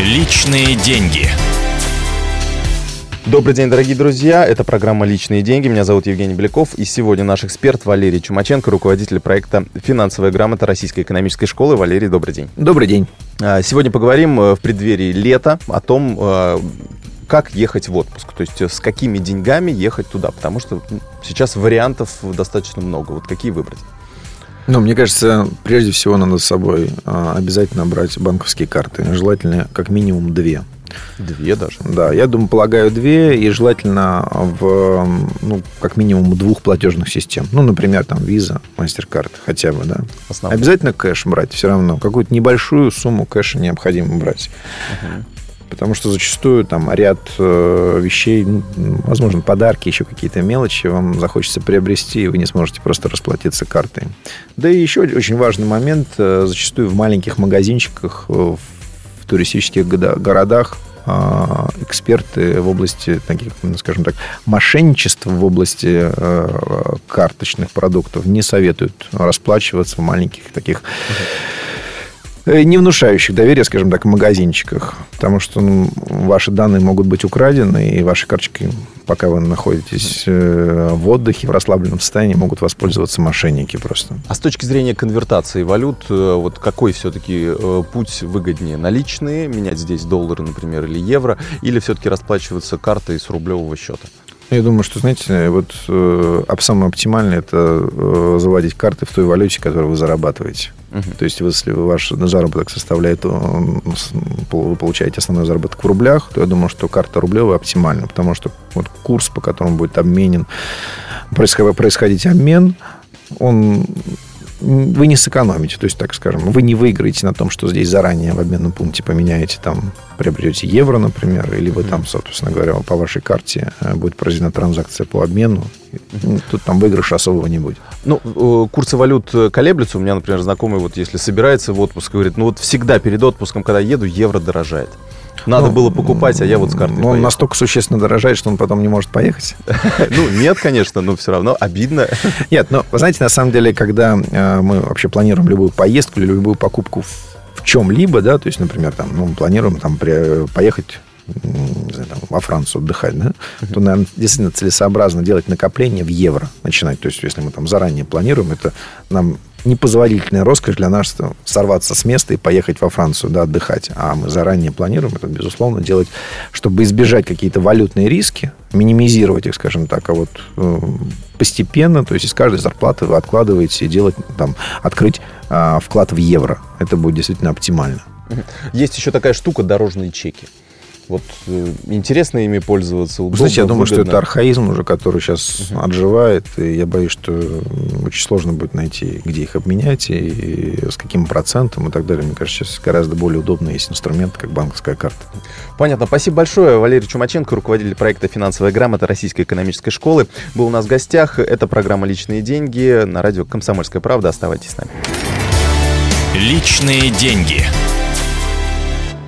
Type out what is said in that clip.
Личные деньги. Добрый день, дорогие друзья. Это программа «Личные деньги». Меня зовут Евгений Беляков. И сегодня наш эксперт Валерий Чумаченко, руководитель проекта «Финансовая грамота» Российской экономической школы. Валерий, добрый день. Добрый день. А, сегодня поговорим э, в преддверии лета о том, э, как ехать в отпуск, то есть э, с какими деньгами ехать туда, потому что сейчас вариантов достаточно много. Вот какие выбрать? Ну, мне кажется, прежде всего надо с собой а, обязательно брать банковские карты. Желательно как минимум две. Две даже? Да, я думаю, полагаю, две, и желательно в, ну, как минимум двух платежных систем. Ну, например, там, Visa, MasterCard хотя бы, да. Основном. Обязательно кэш брать все равно. Какую-то небольшую сумму кэша необходимо брать. Uh-huh потому что зачастую там ряд э, вещей, ну, возможно, подарки, еще какие-то мелочи вам захочется приобрести, и вы не сможете просто расплатиться картой. Да и еще очень важный момент, э, зачастую в маленьких магазинчиках, э, в туристических городах а, эксперты в области таких, ну, скажем так, мошенничества в области карточных продуктов не советуют расплачиваться в маленьких таких Э, не внушающих доверия, скажем так, магазинчиках. Потому что ну, ваши данные могут быть украдены, и ваши карточки, пока вы находитесь э, в отдыхе, в расслабленном состоянии, могут воспользоваться мошенники просто. А с точки зрения конвертации валют, э, вот какой все-таки путь выгоднее? Наличные, менять здесь доллары, например, или евро, или все-таки расплачиваться картой с рублевого счета? Я думаю, что, знаете, вот э, самое оптимальное это э, заводить карты в той валюте, которую вы зарабатываете. Угу. То есть, если ваш заработок составляет, вы получаете основной заработок в рублях, то я думаю, что карта рублевая оптимальна, потому что вот курс, по которому будет обменен, происходить обмен, он вы не сэкономите, то есть, так скажем, вы не выиграете на том, что здесь заранее в обменном пункте поменяете, там, приобретете евро, например, или вы там, собственно говоря, по вашей карте э, будет произведена транзакция по обмену, тут там выигрыша особого не будет. Ну, э, курсы валют э, колеблются. У меня, например, знакомый, вот если собирается в отпуск, говорит, ну вот всегда перед отпуском, когда еду, евро дорожает. Надо ну, было покупать, а я вот с картой Он поехал. настолько существенно дорожает, что он потом не может поехать. Ну, нет, конечно, но все равно обидно. Нет, но, вы знаете, на самом деле, когда э, мы вообще планируем любую поездку или любую покупку в чем-либо, да, то есть, например, там, ну, мы планируем там поехать не знаю, там, во Францию отдыхать, да, то, наверное, действительно целесообразно делать накопление в евро начинать. То есть, если мы там заранее планируем, это нам непозволительная роскошь для нас сорваться с места и поехать во Францию да, отдыхать. А мы заранее планируем это, безусловно, делать, чтобы избежать какие-то валютные риски, минимизировать их, скажем так, а вот э, постепенно, то есть из каждой зарплаты вы откладываете и делать, там, открыть э, вклад в евро. Это будет действительно оптимально. Есть еще такая штука дорожные чеки. Вот э, интересно ими пользоваться, удобно, Знаете, я думаю, выгодно. что это архаизм уже, который сейчас uh-huh. отживает, и я боюсь, что очень сложно будет найти, где их обменять, и с каким процентом и так далее. Мне кажется, сейчас гораздо более удобно есть инструмент, как банковская карта. Понятно. Спасибо большое. Валерий Чумаченко, руководитель проекта «Финансовая грамота» Российской экономической школы, был у нас в гостях. Это программа «Личные деньги» на радио «Комсомольская правда». Оставайтесь с нами. Личные деньги.